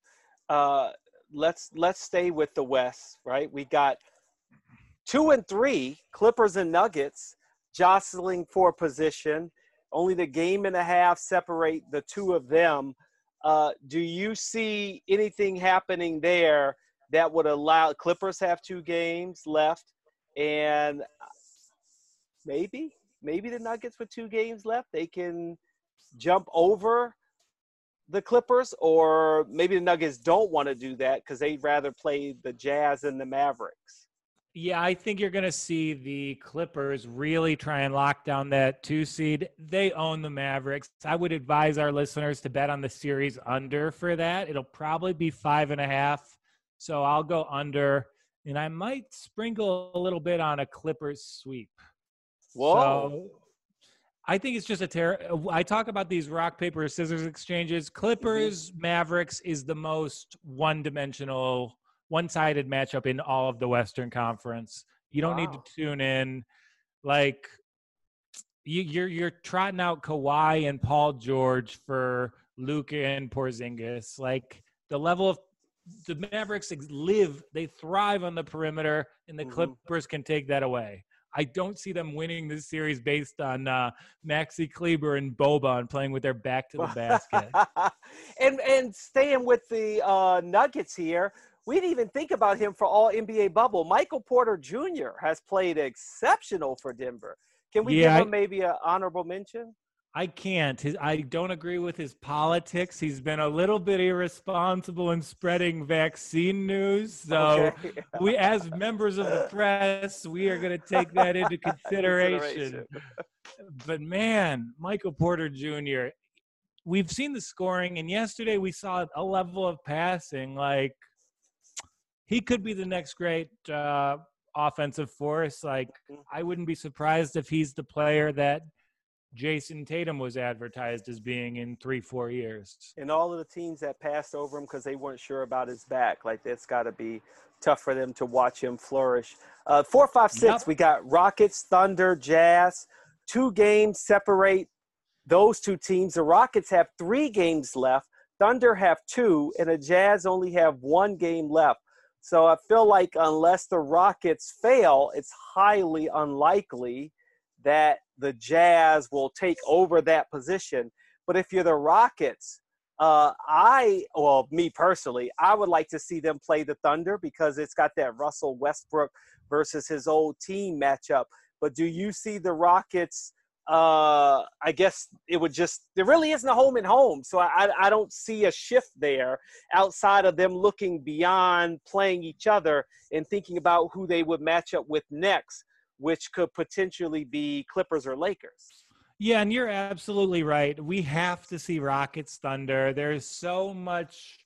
uh, let's let's stay with the West, right? We got two and three Clippers and Nuggets jostling for position. Only the game and a half separate the two of them. Uh, do you see anything happening there that would allow Clippers have two games left, and maybe maybe the Nuggets with two games left they can jump over the Clippers, or maybe the Nuggets don't want to do that because they'd rather play the Jazz and the Mavericks. Yeah, I think you're going to see the Clippers really try and lock down that two seed. They own the Mavericks. I would advise our listeners to bet on the series under for that. It'll probably be five and a half. So I'll go under, and I might sprinkle a little bit on a Clippers sweep. Whoa. So I think it's just a terror. I talk about these rock, paper, scissors exchanges. Mm-hmm. Clippers, Mavericks is the most one dimensional, one sided matchup in all of the Western Conference. You don't need to tune in. Like, you, you're you're trotting out Kawhi and Paul George for Luka and Porzingis. Like the level of the Mavericks live, they thrive on the perimeter, and the Mhm. Clippers can take that away. I don't see them winning this series based on uh, Maxi Kleber and Boban playing with their back to the *laughs* basket. and and staying with the uh, Nuggets here, we didn't even think about him for all NBA bubble. Michael Porter Jr. has played exceptional for Denver. Can we Yeah, give him maybe an honorable mention? I can't. His, I don't agree with his politics. He's been a little bit irresponsible in spreading vaccine news. So Okay. we, as members of the press, we are going to take that into *laughs* consideration. Consideration. but man, Michael Porter Jr. We've seen the scoring, and yesterday we saw a level of passing. Like he could be the next great uh, offensive force. Like I wouldn't be surprised if he's the player that Jayson Tatum was advertised as being in three, four years. and all of the teams that passed over him because they weren't sure about his back. Like that's got to be tough for them to watch him flourish. Uh, four, five, six. Yep. We got Rockets, Thunder, Jazz. Two games separate those two teams. The Rockets have three games left. Thunder have two, and the Jazz only have one game left. So I feel like unless the Rockets fail, it's highly unlikely that the Jazz will take over that position. But if you're the Rockets, uh, I, well, me personally, I would like to see them play the Thunder because it's got that Russell Westbrook versus his old team matchup. But do you see the Rockets? Uh, I guess it would just, there really isn't a home and home. So I, I don't see a shift there outside of them looking beyond playing each other and thinking about who they would match up with next, which could potentially be Clippers or Lakers. Yeah, and you're absolutely right. We have to see Rockets Thunder. There's so much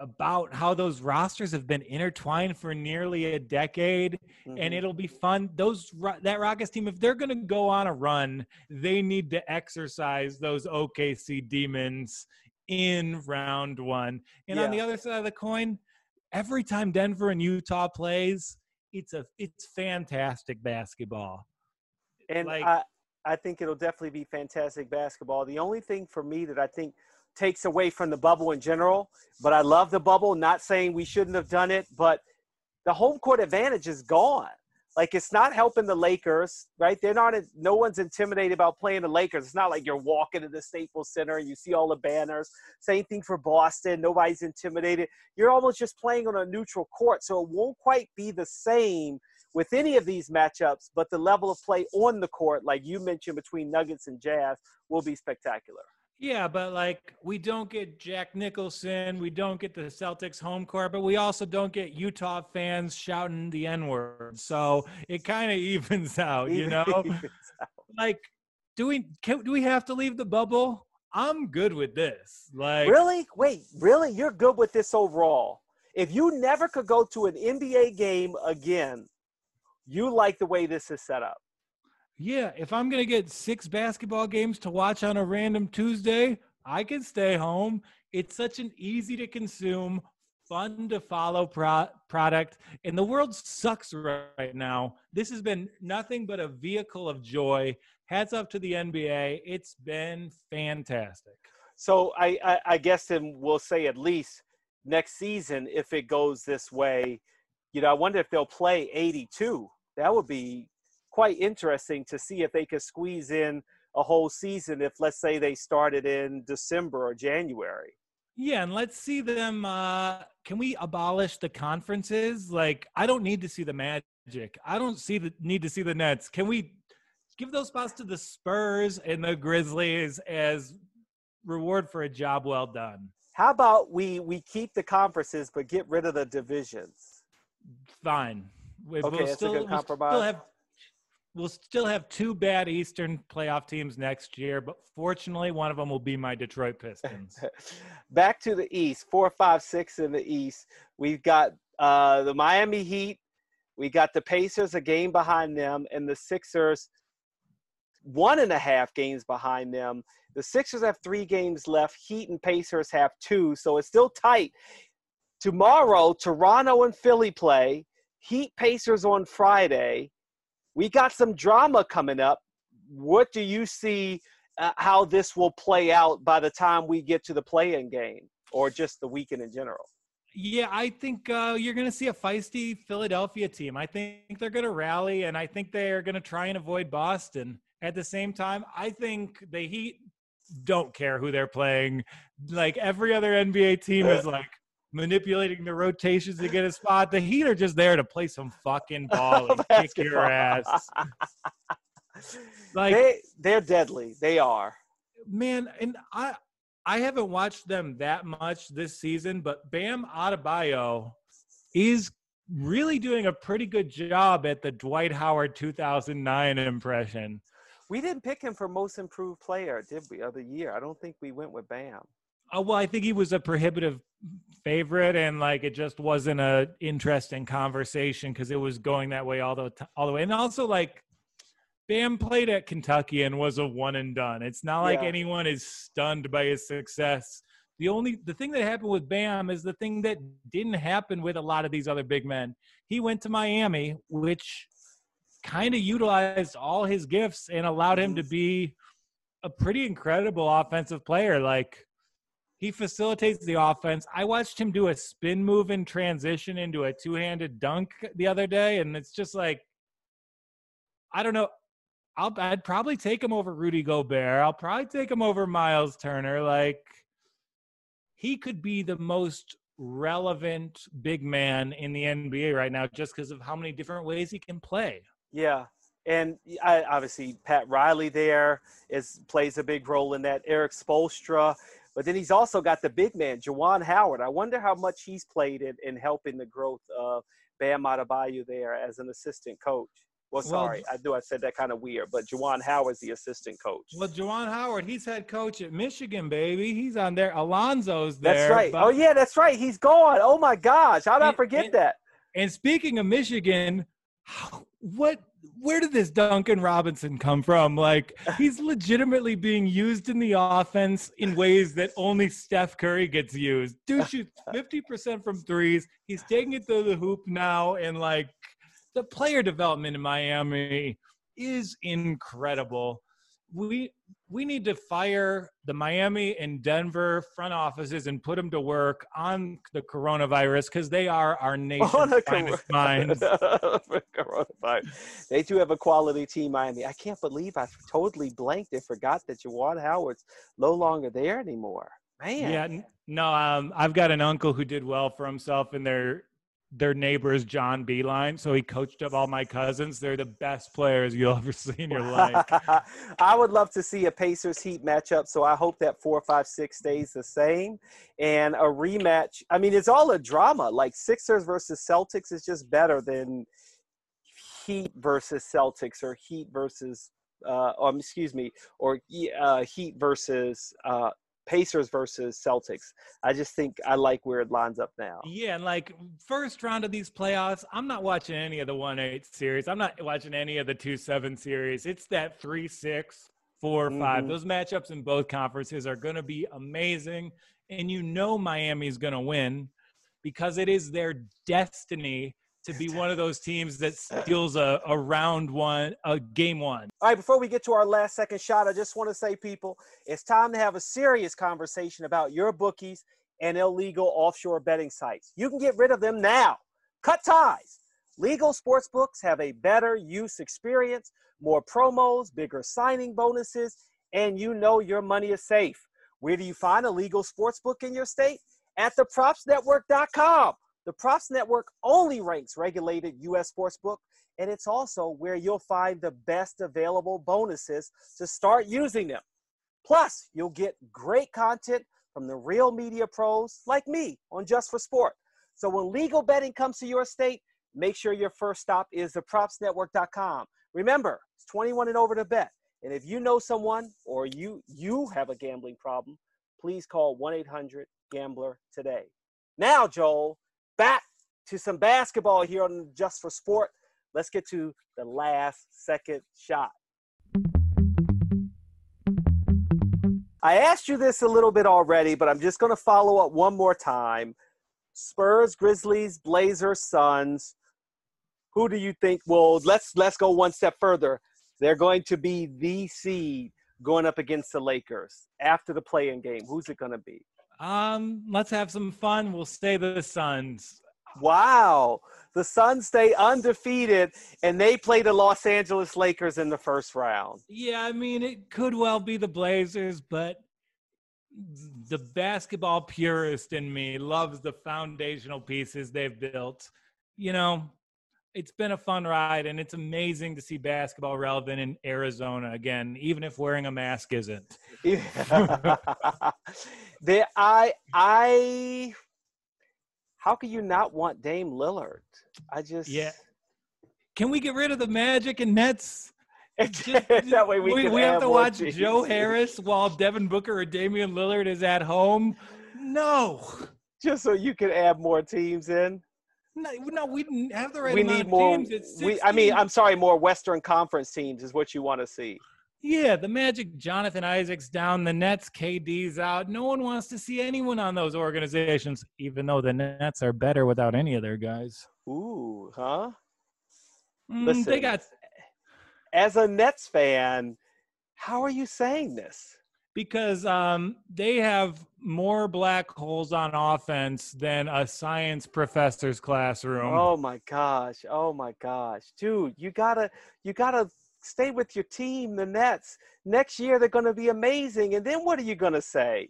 about how those rosters have been intertwined for nearly a decade mm-hmm. and it'll be fun those that rockets team if they're going to go on a run they need to exercise those okc demons in round one and yeah. on the other side of the coin every time denver and utah plays it's a it's fantastic basketball and like, I, I think it'll definitely be fantastic basketball the only thing for me that i think – takes away from the bubble in general. But I love the bubble. Not saying we shouldn't have done it, but the home court advantage is gone. Like it's not helping the Lakers, right? They're not. No one's intimidated about playing the Lakers. It's not like you're walking to the Staples Center and you see all the banners. Same thing for Boston. Nobody's intimidated. You're almost just playing on a neutral court, so it won't quite be the same with any of these matchups. But the level of play on the court, like you mentioned, between Nuggets and Jazz, will be spectacular. Yeah, but like we don't get Jack Nicholson, we don't get the Celtics home court, but we also don't get Utah fans shouting the N word. So it kind of *laughs* evens out, you know? *laughs* like, do we can, do we have to leave the bubble? I'm good with this. Like, really? Wait, really? You're good with this overall? If you never could go to an NBA game again, you like the way this is set up? Yeah, if I'm going to get six basketball games to watch on a random Tuesday, I can stay home. It's such an easy to consume, fun to follow pro- product, and the world sucks right now. This has been nothing but a vehicle of joy. Hats off to the NBA. It's been fantastic. So I, I, I guess then we'll say at least next season, if it goes this way, you know, I wonder if they'll play 82. That would be quite interesting to see if they could squeeze in a whole season if let's say they started in December or January. Yeah, and let's see them uh can we abolish the conferences? Like I don't need to see the Magic. I don't see the need to see the Nets. Can we give those spots to the Spurs and the Grizzlies as reward for a job well done? How about we we keep the conferences but get rid of the divisions? Fine. Okay, we'll that's still, a good compromise. We'll still have we'll still have two bad Eastern playoff teams next year, but fortunately, one of them will be my Detroit Pistons. *laughs* Back to the East, four, five, six in the East. We've got uh, the Miami Heat. We got the Pacers a game behind them, and the Sixers one and a half games behind them. The Sixers have three games left. Heat and Pacers have two, so it's still tight. Tomorrow, Toronto and Philly play. Heat Pacers on Friday we got some drama coming up. What do you see uh, how this will play out by the time we get to the play-in game or just the weekend in general? Yeah, I think uh, you're going to see a feisty Philadelphia team. I think they're going to rally, and I think they are going to try and avoid Boston. At the same time, I think the Heat don't care who they're playing. Like every other NBA team is *laughs* like, manipulating the rotations to get a spot. The Heat are just there to play some fucking *laughs* ball and kick your ass. *laughs* like they, they're deadly. They are. Man, and I I haven't watched them that much this season, but Bam Adebayo is really doing a pretty good job at the Dwight Howard 2009 impression. We didn't pick him for most improved player, did we, of the year? I don't think we went with Bam. Uh, well, I think he was a prohibitive favorite, and like it just wasn't a interesting conversation because it was going that way all the all the way. And also, like Bam played at Kentucky and was a one and done. It's not like yeah. anyone is stunned by his success. The only the thing that happened with Bam is the thing that didn't happen with a lot of these other big men. He went to Miami, which kind of utilized all his gifts and allowed him to mm-hmm. be a pretty incredible offensive player. Like he facilitates the offense. I watched him do a spin move in transition into a two handed dunk the other day, and it's just like, I don't know. I'll, I'd probably take him over Rudy Gobert. I'll probably take him over Miles Turner. Like, he could be the most relevant big man in the NBA right now just because of how many different ways he can play. Yeah. And I, obviously, Pat Riley there is plays a big role in that. Erik Spoelstra but then he's also got the big man, Juwan Howard. I wonder how much he's played in, in helping the growth of Bam Adebayo there as an assistant coach. Well, sorry, well, I knew I said that kind of weird, but Juwan Howard's the assistant coach. Well, Juwan Howard, he's head coach at Michigan, baby. He's on there. Alonzo's there. That's right. But, oh yeah, that's right. He's gone. Oh my gosh, how did I forget and, that? And speaking of Michigan, what where did this Duncan Robinson come from? Like he's legitimately being used in the offense in ways that only Steph Curry gets used. Dude shoots *laughs* 50% from threes. He's taking it to the hoop now and like the player development in Miami is incredible we we need to fire the Miami and Denver front offices and put them to work on the coronavirus because they are our nation's finest cor- minds. *laughs* they do have a quality team, Miami. I can't believe I totally blanked and forgot that Juwan Howard's no longer there anymore. Man. Yeah, no, um, I've got an uncle who did well for himself in their their neighbor's John Beilein. So he coached up all my cousins. They're the best players you'll *laughs* ever see in your *laughs* life. I would love to see a Pacers Heat matchup. So I hope that four, five, six stays the same. And a rematch. I mean, it's all a drama. Like Sixers versus Celtics is just better than Heat versus Celtics or Heat versus, uh, um, excuse me, or uh, Heat versus uh, Pacers versus Celtics. I just think I like where it lines up now. Yeah, and like first round of these playoffs, I'm not watching any of the one eight series. I'm not watching any of the two seven series. It's that three six, four mm-hmm. five. Those matchups in both conferences are going to be amazing, and you know Miami's going to win because it is their destiny to be one of those teams that steals a, a round one, a game one. All right, before we get to our last second shot, I just want to say, people, it's time to have a serious conversation about your bookies and illegal offshore betting sites. You can get rid of them now. Cut ties. Legal sports books have a better use experience, more promos, bigger signing bonuses, and you know your money is safe. Where do you find a legal sports book in your state? At thepropsnetwork.com. The Props Network only ranks regulated U.S. sportsbook, and it's also where you'll find the best available bonuses to start using them. Plus, you'll get great content from the real media pros like me on Just for Sport. So when legal betting comes to your state, make sure your first stop is thepropsnetwork.com. Remember, it's 21 and over to bet. And if you know someone or you you have a gambling problem, please call 1-800-GAMBLER today. Now, Joel, back to some basketball here on Just for Sport. Let's get to the last second shot. I asked you this a little bit already, but I'm just going to follow up one more time. Spurs, Grizzlies, Blazers, Suns. Who do you think will let's let's go one step further. They're going to be the seed going up against the Lakers after the play-in game. Who's it going to be? Um, let's have some fun. We'll stay the Suns. Wow. The Suns stay undefeated and they play the Los Angeles Lakers in the first round. Yeah, I mean, it could well be the Blazers, but the basketball purist in me loves the foundational pieces they've built. You know, it's been a fun ride and it's amazing to see basketball relevant in Arizona again, even if wearing a mask isn't. *laughs* the I I how can you not want Dame Lillard? I just Yeah. Can we get rid of the Magic and Nets? Just, *laughs* that way we, we, we have, have to watch teams. Joe Harris while Devin Booker or Damian Lillard is at home. No. Just so you can add more teams in. No, no, we didn't have the right we need more, We, I mean, I'm sorry, more Western Conference teams is what you want to see. Yeah, the Magic, Jonathan Isaac's down, the Nets, KD's out. No one wants to see anyone on those organizations, even though the Nets are better without any of their guys. Ooh, huh? Mm, Listen, they got. As a Nets fan, how are you saying this? Because um, they have more black holes on offense than a science professor's classroom. Oh my gosh! Oh my gosh, dude, you gotta you gotta stay with your team, the Nets. Next year they're gonna be amazing, and then what are you gonna say?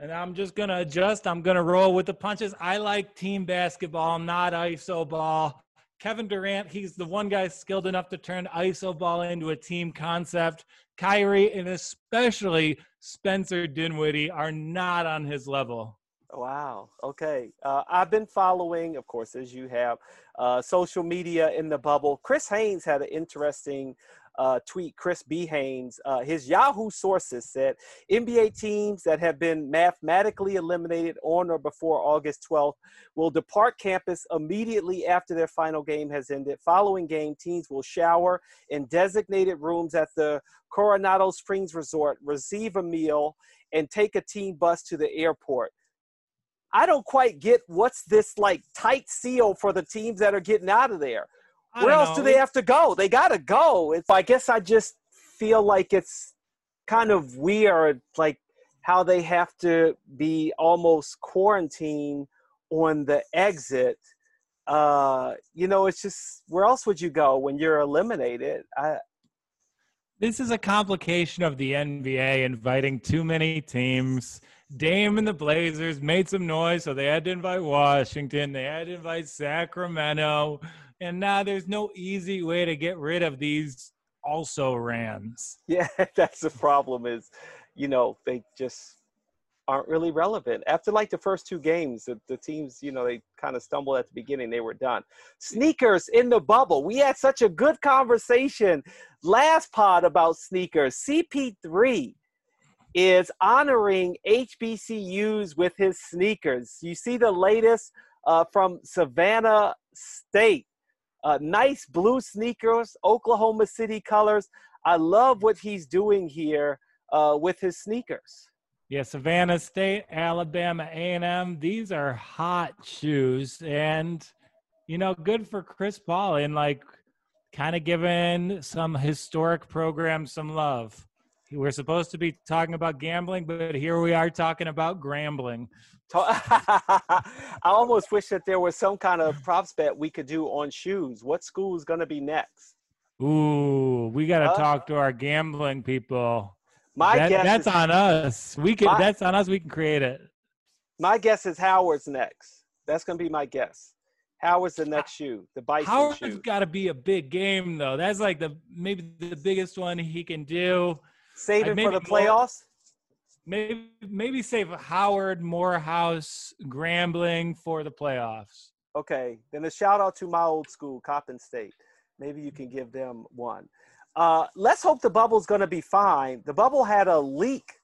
And I'm just gonna adjust. I'm gonna roll with the punches. I like team basketball, not iso ball. Kevin Durant, he's the one guy skilled enough to turn iso ball into a team concept. Kyrie and especially Spencer Dinwiddie are not on his level. Wow. Okay. Uh, I've been following, of course, as you have, uh, social media in the bubble. Chris Haynes had an interesting uh, tweet, Chris B. Haynes. Uh, his Yahoo sources said NBA teams that have been mathematically eliminated on or before August 12th will depart campus immediately after their final game has ended. Following game, teams will shower in designated rooms at the Coronado Springs Resort, receive a meal, and take a team bus to the airport. I don't quite get what's this like tight seal for the teams that are getting out of there. Where else know. do they have to go? They got to go. It's, I guess I just feel like it's kind of weird, like how they have to be almost quarantined on the exit. Uh, you know, it's just where else would you go when you're eliminated? I, this is a complication of the NBA inviting too many teams. Dame and the Blazers made some noise, so they had to invite Washington. They had to invite Sacramento. And now there's no easy way to get rid of these also rans. Yeah, *laughs* that's the problem is, you know, they just aren't really relevant. After like the first two games, the, the teams, you know, they kind of stumbled at the beginning, they were done. Sneakers in the bubble. We had such a good conversation last pod about sneakers. CP3 is honoring HBCUs with his sneakers. You see the latest uh, from Savannah State. Uh, nice blue sneakers, Oklahoma City colors. I love what he's doing here uh, with his sneakers. Yeah, Savannah State, Alabama A&M. These are hot shoes, and you know, good for Chris Paul and like kind of giving some historic programs some love. We're supposed to be talking about gambling, but here we are talking about grambling. *laughs* I almost wish that there was some kind of props bet we could do on shoes. What school is going to be next? Ooh, we got to uh, talk to our gambling people. My that, guess that's is, on us. We can. My, that's on us. We can create it. My guess is Howard's next. That's going to be my guess. Howard's the next shoe, the bison Howard's shoe. got to be a big game though. That's like the maybe the biggest one he can do. Save it for the playoffs. Maybe maybe save Howard, Morehouse, Grambling for the playoffs. Okay, then a shout out to my old school, Coppin State. Maybe you can give them one. Uh, let's hope the bubble's going to be fine. The bubble had a leak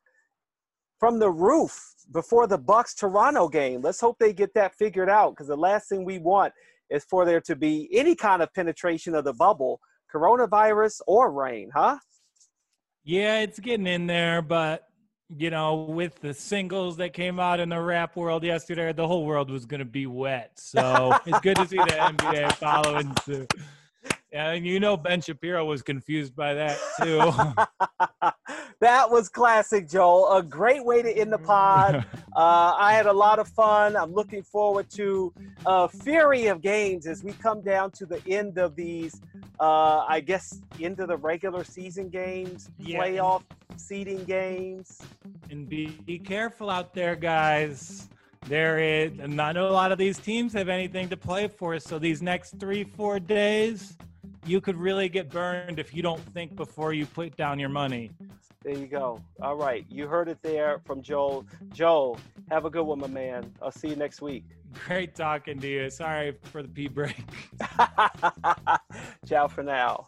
from the roof before the Bucks Toronto game. Let's hope they get that figured out because the last thing we want is for there to be any kind of penetration of the bubble, coronavirus or rain, huh? Yeah, it's getting in there, but you know, with the singles that came out in the rap world yesterday, the whole world was going to be wet. So it's good to see the NBA following suit. Yeah, and you know Ben Shapiro was confused by that too. *laughs* that was classic, Joel. A great way to end the pod. *laughs* Uh, I had a lot of fun. I'm looking forward to a fury of games as we come down to the end of these. Uh, I guess into the regular season games, yeah. playoff seeding games. And be, be careful out there, guys. There is, not a lot of these teams have anything to play for. So these next three, four days you could really get burned if you don't think before you put down your money. There you go. All right. You heard it there from Joel. Joel, have a good one, my man. I'll see you next week. Great talking to you. Sorry for the pee break. *laughs* Ciao for now.